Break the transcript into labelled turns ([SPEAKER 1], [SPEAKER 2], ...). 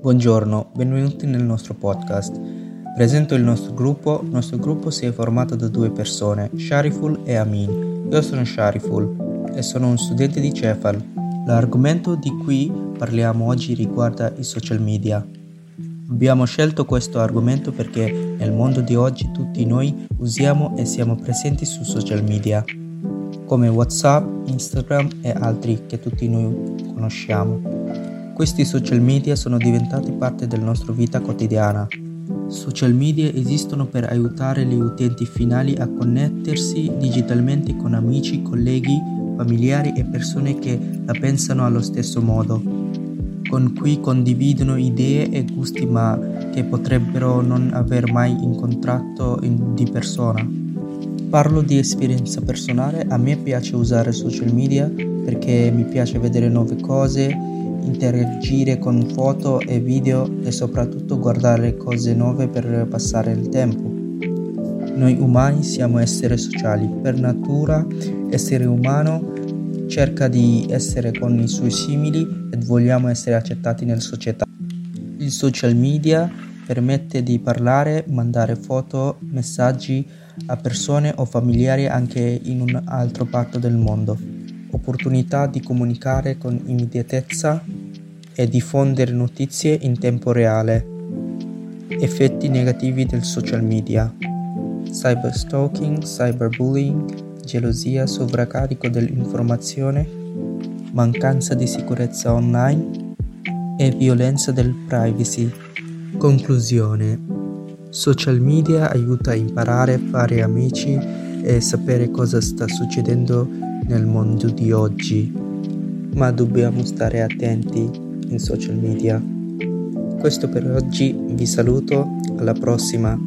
[SPEAKER 1] Buongiorno, benvenuti nel nostro podcast. Presento il nostro gruppo. Il nostro gruppo si è formato da due persone, Shariful e Amin. Io sono Shariful e sono un studente di Cefal. L'argomento di cui parliamo oggi riguarda i social media. Abbiamo scelto questo argomento perché nel mondo di oggi tutti noi usiamo e siamo presenti su social media, come WhatsApp, Instagram e altri che tutti noi conosciamo. Questi social media sono diventati parte della nostra vita quotidiana. Social media esistono per aiutare gli utenti finali a connettersi digitalmente con amici, colleghi, familiari e persone che la pensano allo stesso modo, con cui condividono idee e gusti ma che potrebbero non aver mai incontrato in, di persona. Parlo di esperienza personale, a me piace usare social media perché mi piace vedere nuove cose, interagire con foto e video e soprattutto guardare cose nuove per passare il tempo. Noi umani siamo esseri sociali, per natura essere umano cerca di essere con i suoi simili e vogliamo essere accettati nella società. Il social media permette di parlare, mandare foto, messaggi a persone o familiari anche in un altro parte del mondo opportunità di comunicare con immediatezza e diffondere notizie in tempo reale. Effetti negativi del social media. Cyberstalking, cyberbullying, gelosia, sovraccarico dell'informazione, mancanza di sicurezza online e violenza del privacy. Conclusione. Social media aiuta a imparare, fare amici e sapere cosa sta succedendo nel mondo di oggi, ma dobbiamo stare attenti in social media. Questo per oggi, vi saluto, alla prossima.